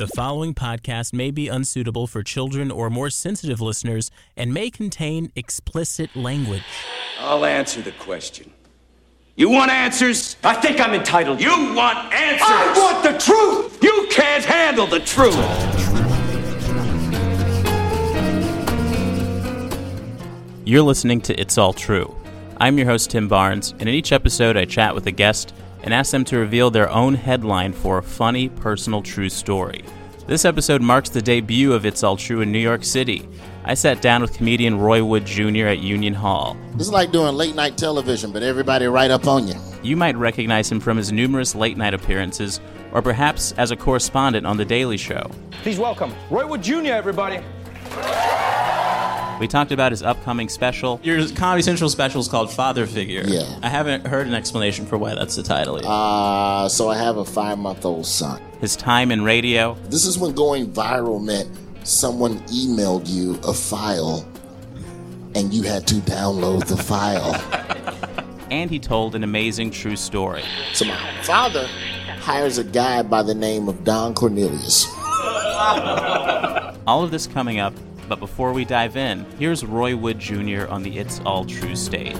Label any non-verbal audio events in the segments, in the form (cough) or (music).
The following podcast may be unsuitable for children or more sensitive listeners and may contain explicit language. I'll answer the question. You want answers? I think I'm entitled. You want answers? I want the truth! You can't handle the truth! You're listening to It's All True. I'm your host, Tim Barnes, and in each episode, I chat with a guest and ask them to reveal their own headline for a funny, personal, true story. This episode marks the debut of It's All True in New York City. I sat down with comedian Roy Wood Jr. at Union Hall. This is like doing late night television, but everybody right up on you. You might recognize him from his numerous late night appearances, or perhaps as a correspondent on The Daily Show. Please welcome Roy Wood Jr., everybody. We talked about his upcoming special. Your Comedy Central special is called Father Figure. Yeah. I haven't heard an explanation for why that's the title yet. Uh, so I have a five month old son. his time in radio, This is when going viral meant someone emailed you a file and you had to download the file. (laughs) and he told an amazing true story. so my father hires a guy by the name of Don Cornelius. All of this coming up, but before we dive in, here's Roy Wood Jr. on the It's All True stage.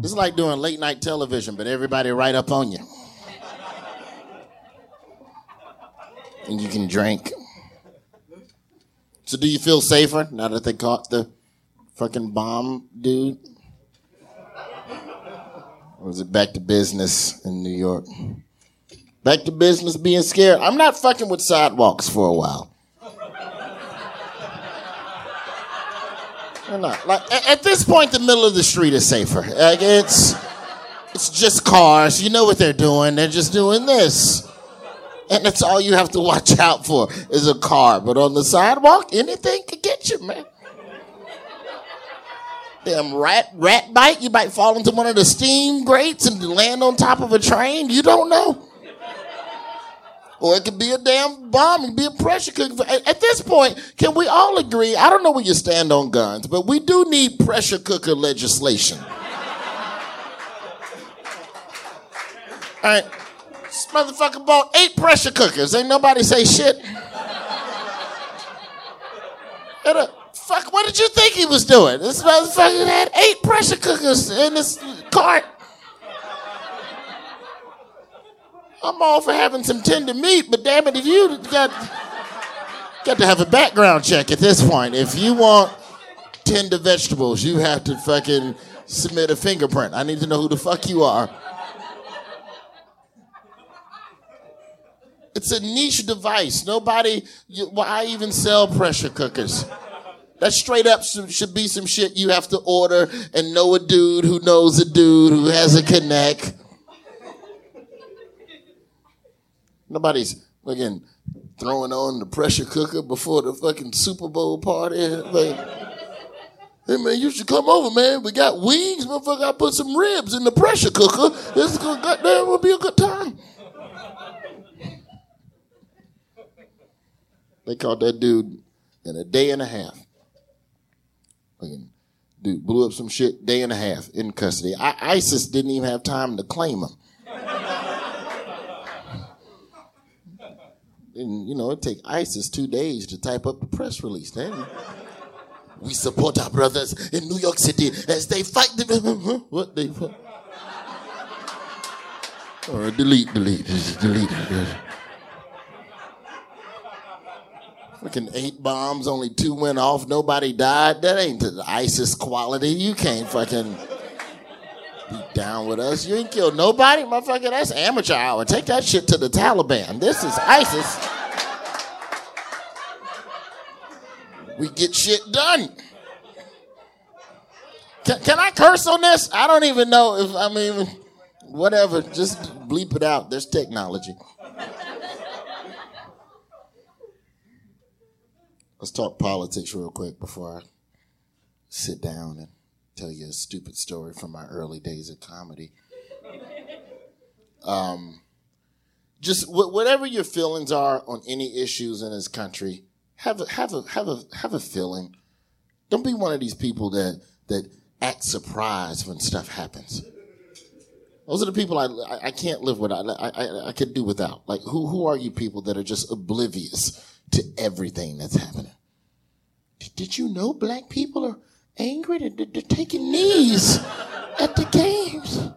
This is like doing late night television, but everybody right up on you. And you can drink. So, do you feel safer now that they caught the fucking bomb dude? Or is it back to business in New York? Back to business being scared. I'm not fucking with sidewalks for a while. I'm not. Like at this point, the middle of the street is safer. Like it's, it's just cars. You know what they're doing. They're just doing this, and that's all you have to watch out for is a car. But on the sidewalk, anything could get you, man. Damn rat rat bite. You might fall into one of the steam grates and land on top of a train. You don't know. Or it could be a damn bomb. Could be a pressure cooker. At, at this point, can we all agree? I don't know where you stand on guns, but we do need pressure cooker legislation. all right. This motherfucker bought eight pressure cookers. Ain't nobody say shit. Uh, fuck, what did you think he was doing? This motherfucker had eight pressure cookers in this cart. I'm all for having some tender meat, but damn it, if you got got to have a background check at this point. If you want tender vegetables, you have to fucking submit a fingerprint. I need to know who the fuck you are. It's a niche device. Nobody. You, why even sell pressure cookers? That straight up should be some shit you have to order and know a dude who knows a dude who has a connect. Nobody's fucking throwing on the pressure cooker before the fucking Super Bowl party. Like, hey man, you should come over, man. We got wings, motherfucker. I put some ribs in the pressure cooker. This is gonna goddamn will be a good time. They caught that dude in a day and a half. Dude blew up some shit day and a half in custody. I, ISIS didn't even have time to claim him. And, you know, it take ISIS two days to type up a press release. Damn. We support our brothers in New York City as they fight the. (laughs) what they. Or delete, delete, just delete. Fucking eight bombs, only two went off, nobody died. That ain't the ISIS quality. You can't fucking be down with us. You ain't killed nobody, motherfucker. That's amateur hour. Take that shit to the Taliban. This is ISIS. We get shit done. Can, can I curse on this? I don't even know if I mean, whatever. Just bleep it out. There's technology. Let's talk politics real quick before I sit down and tell you a stupid story from my early days of comedy. (laughs) Um, just wh- whatever your feelings are on any issues in this country, have a have a have a have a feeling. Don't be one of these people that that act surprised when stuff happens. Those are the people I, I, I can't live without. I, I, I could do without. Like, who, who are you people that are just oblivious to everything that's happening? Did, you know black people are angry? They're, they're taking knees at the games.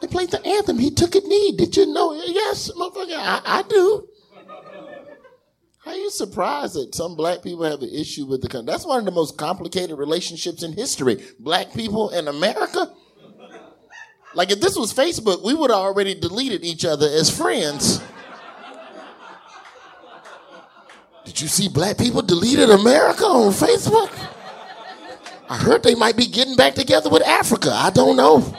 They played the anthem. He took a knee. Did you know? Yes, motherfucker, I, I do. Are you surprised that some black people have an issue with the country? That's one of the most complicated relationships in history. Black people in America. Like if this was Facebook, we would have already deleted each other as friends. Did you see black people deleted America on Facebook? I heard they might be getting back together with Africa. I don't know.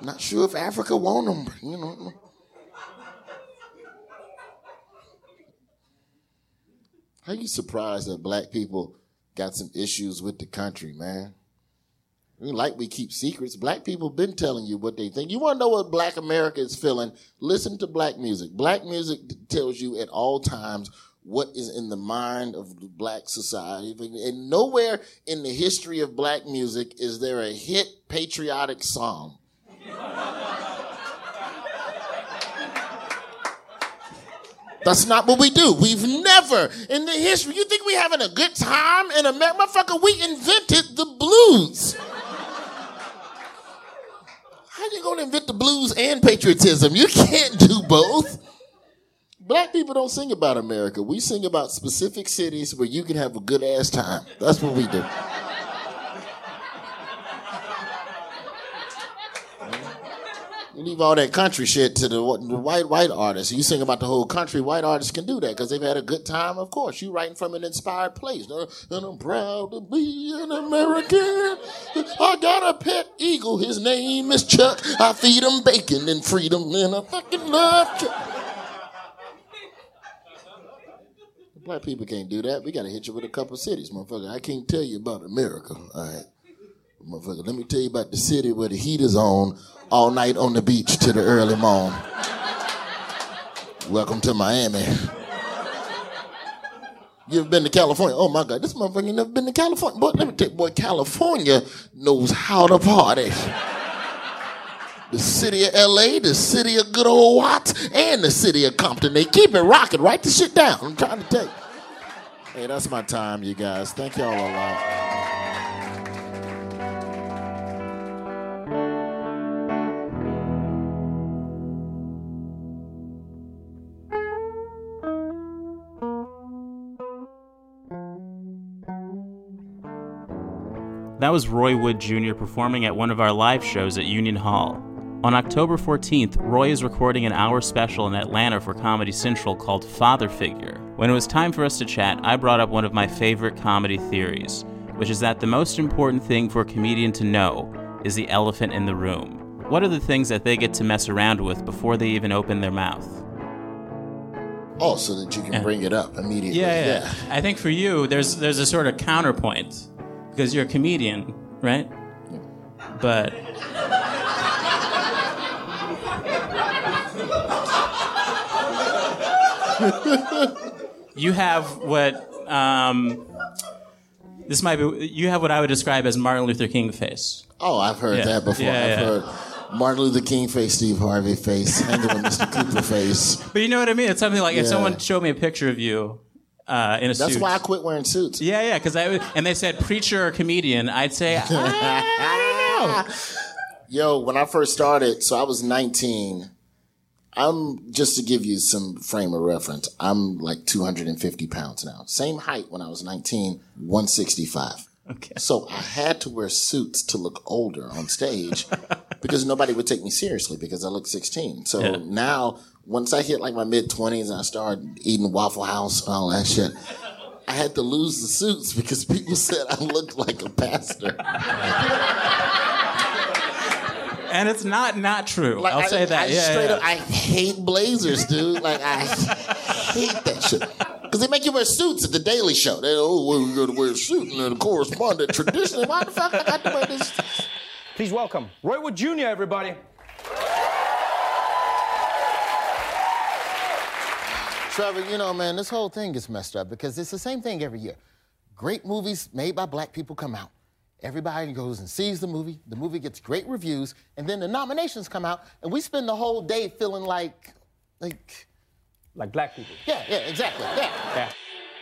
Not sure if Africa want them, you know. How you surprised that black people got some issues with the country, man? Like we keep secrets. Black people been telling you what they think. You want to know what black America is feeling? Listen to black music. Black music tells you at all times what is in the mind of the black society. And nowhere in the history of black music is there a hit patriotic song. That's not what we do. We've never in the history. You think we're having a good time in America? Motherfucker, we invented the blues. How you gonna invent the blues and patriotism? You can't do both. Black people don't sing about America. We sing about specific cities where you can have a good ass time. That's what we do. You leave all that country shit to the, the, white white artists. You sing about the whole country. White artists can do that because they've had a good time. Of course, you writing from an inspired place. And I'm proud to be an American. I got a pet eagle. His name is Chuck. I feed him bacon and freedom, and I fucking love Chuck. Black people can't do that. We got to hit you with a couple cities, motherfucker. I can't tell you about America. All right, motherfucker. Let me tell you about the city where the heat is on all night on the beach to the early morn. Welcome to Miami. You ever been to California? Oh my God, this motherfucker never been to California. Boy, let me tell you, boy, California knows how to party. The city of LA, the city of good old Watts, and the city of Compton. They keep it rocking. Write the shit down. I'm trying to tell you. Hey, that's my time, you guys. Thank y'all a lot. That was Roy Wood Jr. performing at one of our live shows at Union Hall. On October 14th, Roy is recording an hour special in Atlanta for Comedy Central called Father Figure. When it was time for us to chat, I brought up one of my favorite comedy theories, which is that the most important thing for a comedian to know is the elephant in the room. What are the things that they get to mess around with before they even open their mouth? Oh, so that you can bring it up immediately. Yeah, yeah. I think for you, there's there's a sort of counterpoint because you're a comedian, right? But (laughs) you have what um, this might be. You have what I would describe as Martin Luther King face. Oh, I've heard Yeah. that before. Yeah, I've yeah. heard Martin Luther King face, Steve Harvey face, hanging with Mr. Cooper face. But you know what I mean? It's something like if someone showed me a picture of you uh, in a That's suit. That's why I quit wearing suits. Yeah, yeah, because I and they said preacher or comedian, I'd say (laughs) I don't know. Yo, when I first started, so I was 19. I'm just to give you some frame of reference. I'm like 250 pounds now. Same height when I was 19, 165. Okay. So I had to wear suits to look older on stage (laughs) because nobody would take me seriously because I look 16. So Yeah. now, once I hit like my mid 20s and I started eating Waffle House and all that shit, I had to lose the suits because people (laughs) said I looked like a pastor. (laughs) And it's not not true. Like, I'll I, say that. I yeah, straight yeah. up, I hate blazers, dude. Like I hate that shit. Because they make you wear suits at the Daily Show. They oh, well, we got to wear a suit and then correspond to tradition. Why the fuck I got to wear this? Please welcome Roy Wood Jr., everybody. Trevor, you know, man, this whole thing gets messed up because it's the same thing every year. Great movies made by black people come out. Everybody goes and sees the movie. The movie gets great reviews, and then the nominations come out, and we spend the whole day feeling like, like, Like black people. yeah, yeah, exactly, yeah. Yeah.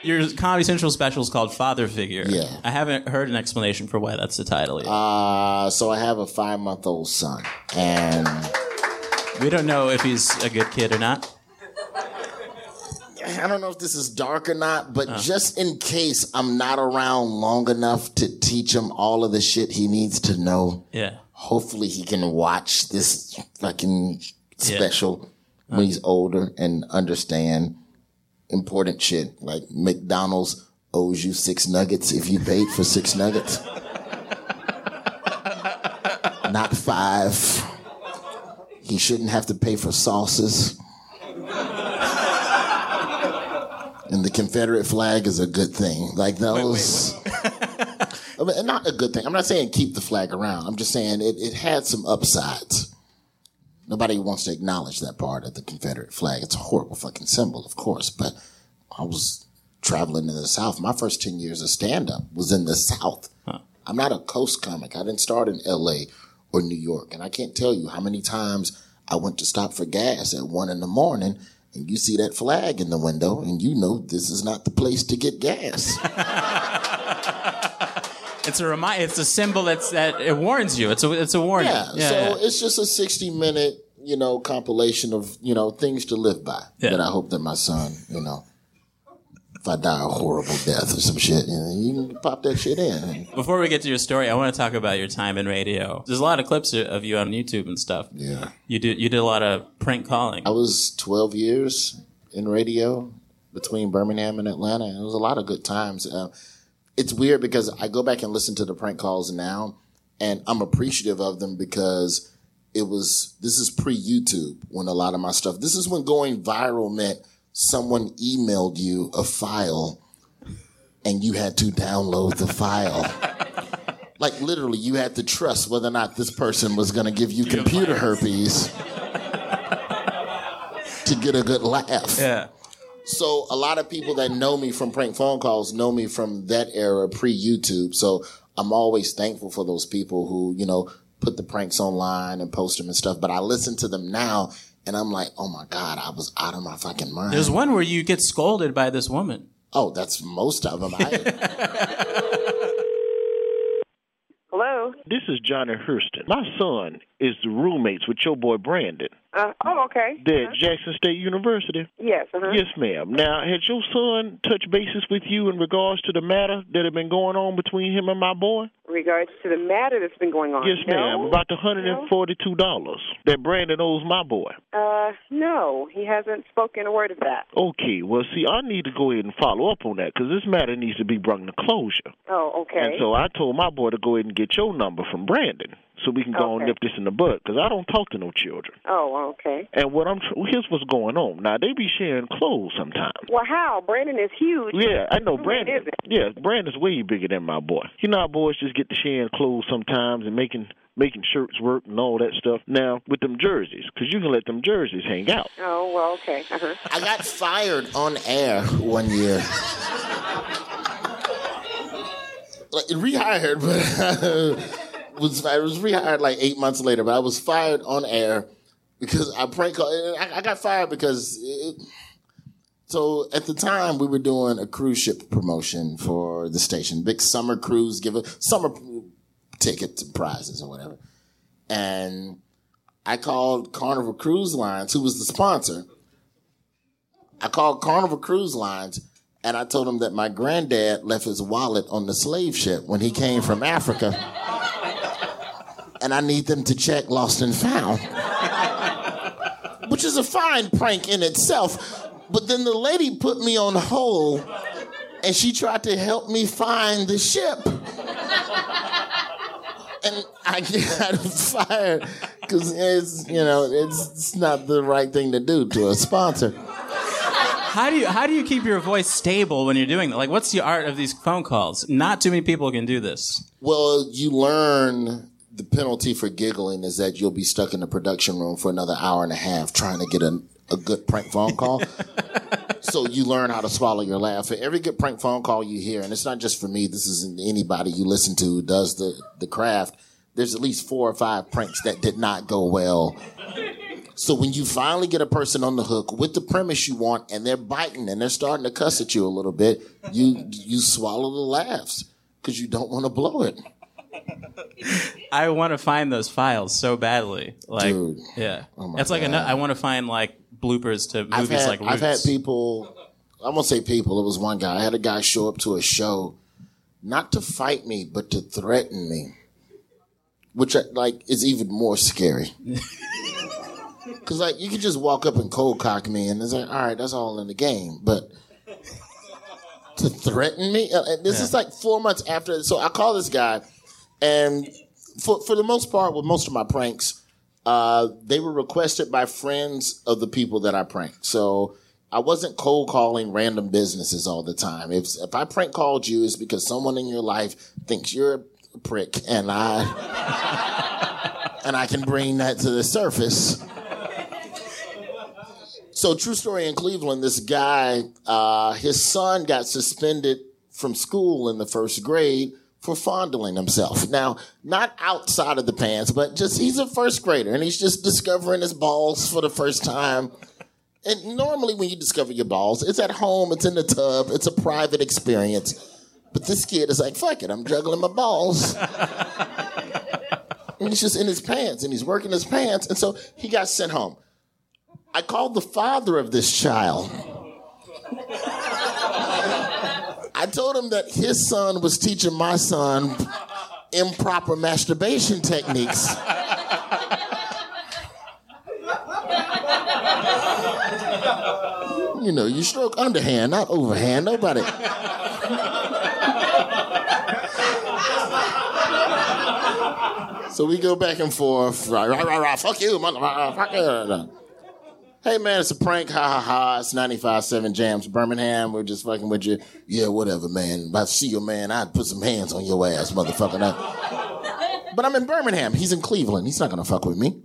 Your Comedy Central special is called Father Figure. Yeah. I haven't heard an explanation for why that's the title yet. Uh, so I have a five-month-old son, and we don't know if he's a good kid or not. I don't know if this is dark or not, but uh. just in case I'm not around long enough to teach him all of the shit he needs to know, Yeah. hopefully he can watch this fucking special uh. when he's older and understand important shit like McDonald's owes you six nuggets if you paid for six nuggets. (laughs) Not five. He shouldn't have to pay for sauces. And the Confederate flag is a good thing. Like those. (laughs) I mean, not a good thing. I'm not saying keep the flag around. I'm just saying it, it had some upsides. Nobody wants to acknowledge that part of the Confederate flag. It's a horrible fucking symbol, of course, but I was traveling in the South. My first 10 years of stand up was in the South. I'm not a coast comic. I didn't start in LA or New York. And I can't tell you how many times I went to stop for gas at one in the morning and you see that flag in the window and you know this is not the place to get gas. (laughs) It's a remind. It's a symbol that's that it warns you. It's a it's a warning. Yeah, so it's just a 60 minute, you know, compilation of, you know, things to live by. Yeah. That I hope that my son, you know, if I die a horrible death or some shit, you, know, you can pop that shit in. Before we get to your story, I want to talk about your time in radio. There's a lot of clips of you on YouTube and stuff. Yeah. You did you did a lot of prank calling. I was 12 years in radio between Birmingham and Atlanta, and it was a lot of good times. Uh, it's weird because I go back and listen to the prank calls now, and I'm appreciative of them because it was this is pre YouTube when a lot of my stuff. This is when going viral meant someone emailed you a file, and you had to download the file. (laughs) Like literally, you had to trust whether or not this person was going to give you computer herpes (laughs) to get a good laugh. yeah. So a lot of people that know me from prank phone calls know me from that era pre YouTube. So I'm always thankful for those people who, you know, put the pranks online and post them and stuff. But I listen to them now and I'm like, oh my God, I was out of my fucking mind. There's one where you get scolded by this woman. oh, that's most of them. I, (laughs) Hello. This is Johnny Hurston. My son is the roommates with your boy Brandon. Uh, oh, okay. They're at Jackson State University. Yes. Uh-huh. Yes, ma'am. Now, had your son touched bases with you in regards to the matter that had been going on between him and my boy? Regards to the matter that's been going on. Yes, ma'am. About the hundred and forty-two dollars that Brandon owes my boy. Uh, no, he hasn't spoken a word of that. Okay. Well, see, I need to go ahead and follow up on that because this matter needs to be brought to closure. Oh, okay. And so I told my boy to go ahead and get your number from Brandon so we can go and nip this in the bud because I don't talk to no children. oh, okay. And what I'm tr- here's what's going on. Now they be sharing clothes sometimes. Well, how? Brandon is huge. Yeah, I know Brandon. is it? Yeah, Brandon's way bigger than my boy. You know how boys just get to sharing clothes sometimes and making making shirts work and all that stuff. Now with them jerseys, because you can let them jerseys hang out. Oh, well, okay. Uh-huh. I got fired on air one year. Like, rehired, but (laughs) was I was rehired like eight months later. But I was fired on air because I prank call. I, I got fired because it, so at the time we were doing a cruise ship promotion for the station, big summer cruise, give a summer ticket and prizes or whatever, and I called Carnival Cruise Lines, who was the sponsor. I called Carnival Cruise Lines and I told him that my granddad left his wallet on the slave ship when he came from Africa. (laughs) And I need them to check lost and found. (laughs) Which is a fine prank in itself. But then the lady put me on hold and she tried to help me find the ship. And I (laughs) got fired because it's, you know, it's, it's not the right thing to do to a sponsor. How do you how do you keep your voice stable when you're doing that? Like, what's the art of these phone calls? Not too many people can do this. Well, you learn the penalty for giggling is that you'll be stuck in the production room for another hour and a half trying to get a, a good prank phone call. (laughs) so you learn how to swallow your laugh. For every good prank phone call you hear, and it's not just for me, this isn't anybody you listen to who does the, the craft. There's at least four or five pranks that did not go well. So when you finally get a person on the hook with the premise you want and they're biting and they're starting to cuss at you a little bit, you you swallow the laughs because you don't want to blow it. (laughs) I want to find those files so badly. Like, Dude. yeah, Oh it's like God. I want to find like bloopers to I've movies had, like Roots. I've had people, I won't say people, it was one guy. I had a guy show up to a show, not to fight me, but to threaten me, which like is even more scary. (laughs) Cause like you could just walk up and cold cock me, and it's like, all right, that's all in the game. But to threaten me, uh, and this is like four months after. So I call this guy, and for for the most part, with most of my pranks, uh, they were requested by friends of the people that I pranked. So I wasn't cold calling random businesses all the time. If if I prank called you, it's because someone in your life thinks you're a prick, and I and I can bring that to the surface. So, true story in Cleveland, this guy, uh, his son got suspended from school in the first grade for fondling himself. Now, not outside of the pants, but just he's a first grader and he's just discovering his balls for the first time. And normally, when you discover your balls, it's at home, it's in the tub, it's a private experience. But this kid is like, fuck it, I'm juggling my balls. (laughs) and he's just in his pants and he's working his pants. And so he got sent home. I called the father of this child. I told him that his son was teaching my son improper masturbation techniques. you know, you stroke underhand, not overhand. Nobody. so we go back and forth. Rah, rah, rah, rah, fuck you, motherfucker. Hey man, it's a prank. Ha ha ha. It's 95.7 Jams Birmingham. We're just fucking with you. Yeah, whatever, man. If I see you, man, I'd put some hands on your ass, motherfucker. But I'm in Birmingham. He's in Cleveland. He's not gonna fuck with me.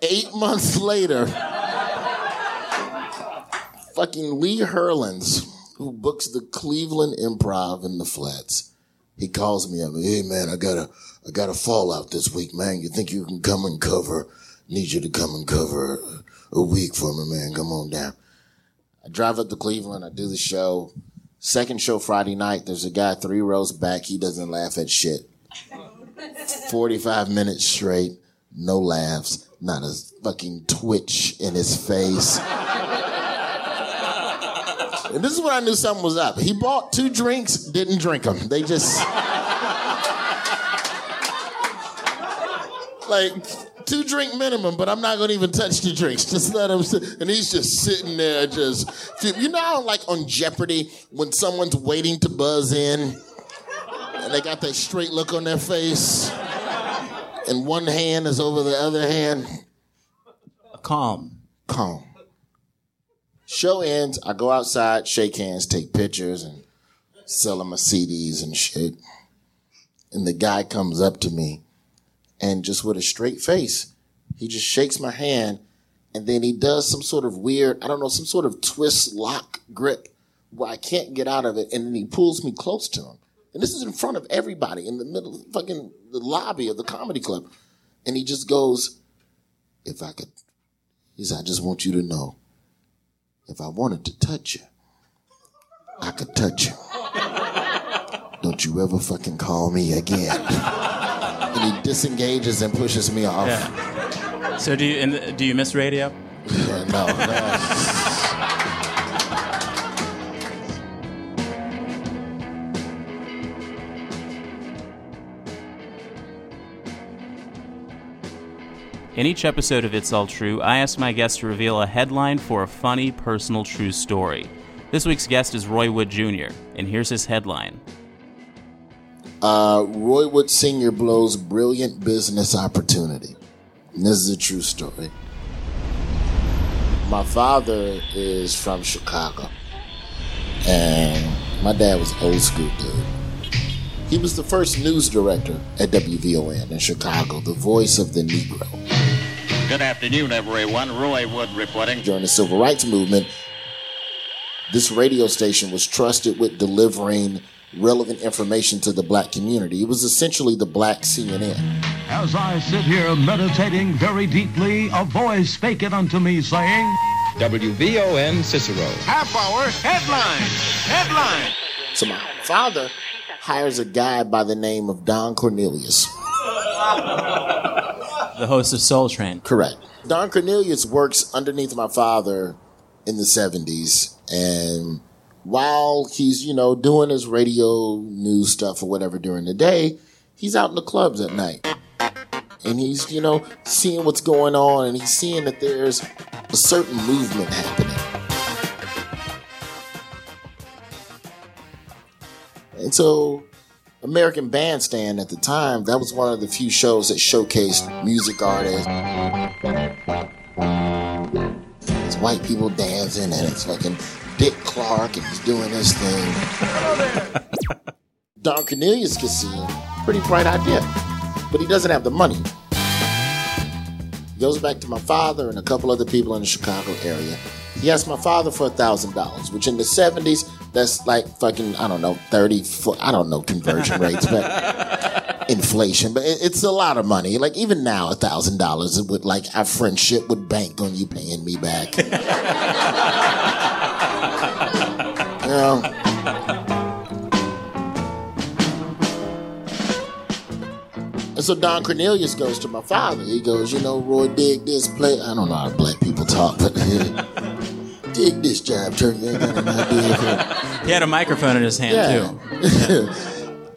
Eight months later, fucking Lee Hurlins, who books the Cleveland Improv in the Flats, he calls me up. Hey man, I got a I got a fallout this week, man. You think you can come and cover? Need you to come and cover a, week for me, man. Come on down. I drive up to Cleveland. I do the show. Second show Friday night. There's a guy three rows back. He doesn't laugh at shit. Forty-five minutes straight, no laughs, not a fucking twitch in his face. And this is when I knew something was up. He bought two drinks, didn't drink them. They just like two drink minimum, but I'm not gonna even touch the drinks. Just let him sit. And he's just sitting there, just you know, how, like on Jeopardy when someone's waiting to buzz in, and they got that straight look on their face, and one hand is over the other hand. Calm. Calm. Show ends. I go outside, shake hands, take pictures, and sell him my CDs and shit. And the guy comes up to me, and just with a straight face, he just shakes my hand, and then he does some sort of weird, I don't know, some sort of twist lock grip where I can't get out of it, and then he pulls me close to him. And this is in front of everybody in the middle of fucking the lobby of the comedy club. And he just goes, if I could, he said, I just want you to know, if I wanted to touch you, I could touch you. Don't you ever fucking call me again. (laughs) and he disengages and pushes me off. Yeah. So do you and do you miss radio? No, no. In each episode of It's All True, I ask my guests to reveal a headline for a funny, personal, true story. This week's guest is Roy Wood Jr., and here's his headline. Uh, Roy Wood Sr. blows brilliant business opportunity. And this is a true story. My father is from Chicago. And my dad was old school dude. He was the first news director at WVON in Chicago, the voice of the Negro. Good afternoon, everyone. Roy Wood reporting. during the civil rights movement. this radio station was trusted with delivering relevant information to the black community. It was essentially the black CNN. As I sit here meditating very deeply, a voice spake it unto me, saying, WVON Cicero. Half hour headline. Headline. So my father hires a guy by the name of Don Cornelius. The host of Soul Train. Correct. Don Cornelius works underneath my father in the 70s. And while he's, you know, doing his radio news stuff or whatever during the day, he's out in the clubs at night. And he's, you know, seeing what's going on and he's seeing that there's a certain movement happening. And so American Bandstand at the time, that was one of the few shows that showcased music artists. It's white people dancing and it's fucking Dick Clark and he's doing his thing. (laughs) Don Cornelius can see him. Pretty bright idea. But he doesn't have the money. He goes back to my father and a couple other people in the Chicago area. He asked my father for a thousand dollars, which in the seventies, that's like fucking I don't know thirty. I don't know conversion (laughs) rates, but inflation. But it's a lot of money. Like even now, a thousand dollars would like our friendship would bank on you paying me back. (laughs) you. And so Don Cornelius goes to my father. He goes, you know, Roy, dig this play. I don't know how black people talk, but (laughs) dig this job, turn you ain't got an idea. He had a microphone in his hand Yeah. too.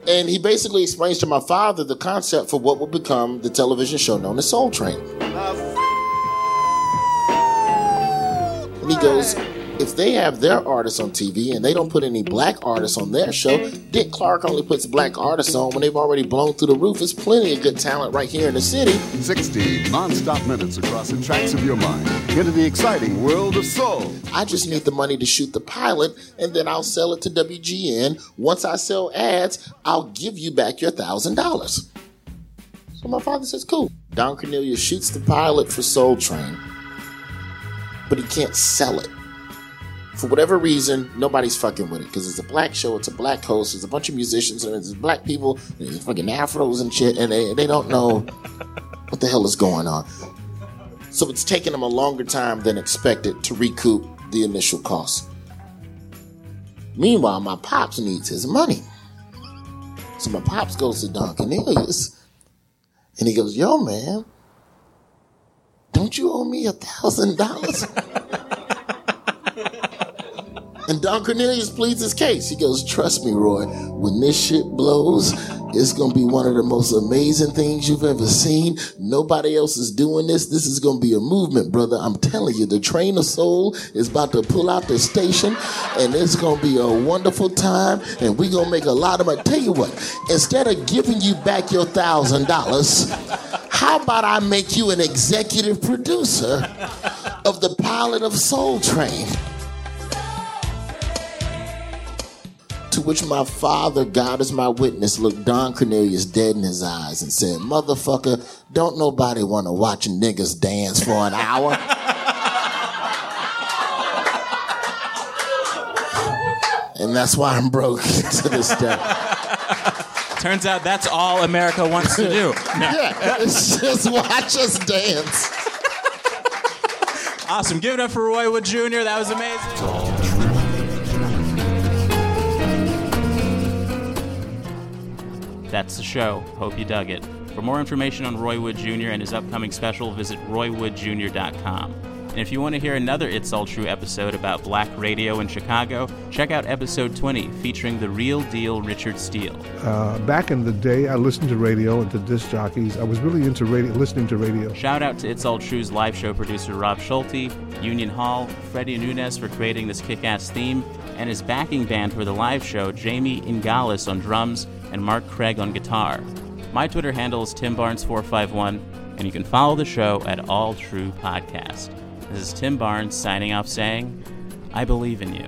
(laughs) and he basically explains to my father the concept for what would become the television show known as Soul Train. And he goes, if they have their artists on TV and they don't put any black artists on their show, Dick Clark only puts black artists on when they've already blown through the roof. There's plenty of good talent right here in the city. 60 non-stop minutes across the tracks of your mind into the exciting world of soul. I just need the money to shoot the pilot and then I'll sell it to WGN. Once I sell ads, I'll give you back your thousand dollars. So my father says, cool. Don Cornelius shoots the pilot for Soul Train, but he can't sell it. For whatever reason, nobody's fucking with it because it's a black show, it's a black host, there's a bunch of musicians, and there's black people, there's fucking afros and shit, and they, they don't know (laughs) what the hell is going on. So it's taken them a longer time than expected to recoup the initial cost. Meanwhile, my pops needs his money. So my pops goes to Don Cornelius and he goes, Yo, man, don't you owe me a thousand dollars? (laughs) And Don Cornelius pleads his case. He goes, Trust me, Roy, when this shit blows, it's gonna be one of the most amazing things you've ever seen. Nobody else is doing this. This is gonna be a movement, brother. I'm telling you, the train of soul is about to pull out the station, and it's gonna be a wonderful time, and we're gonna make a lot of money. Tell you what, instead of giving you back your thousand dollars, how about I make you an executive producer of the pilot of Soul Train? To which my father, God is my witness, looked Don Cornelius dead in his eyes and said, Motherfucker, don't nobody want to watch niggas dance for an hour. (laughs) and that's why I'm broke (laughs) to this day. Turns out that's all America wants to do. (laughs) Yeah, it's just watch us dance. Awesome. Give it up for Roy Wood Jr. That was amazing. That's the show. Hope you dug it. For more information on Roy Wood Jr. and his upcoming special, visit roywoodjr.com. And if you want to hear another It's All True episode about black radio in Chicago, check out episode 20 featuring the real deal Richard Steele. Uh, back in the day, I listened to radio and to disc jockeys. I was really into radio, listening to radio. Shout out to It's All True's live show producer Rob Schulte, Union Hall, Freddie Nunez for creating this kick ass theme, and his backing band for the live show, Jamie Ingalis on drums and Mark Craig on guitar. My Twitter handle is TimBarnes451, and you can follow the show at All True Podcast. This is Tim Barnes signing off saying, I believe in you.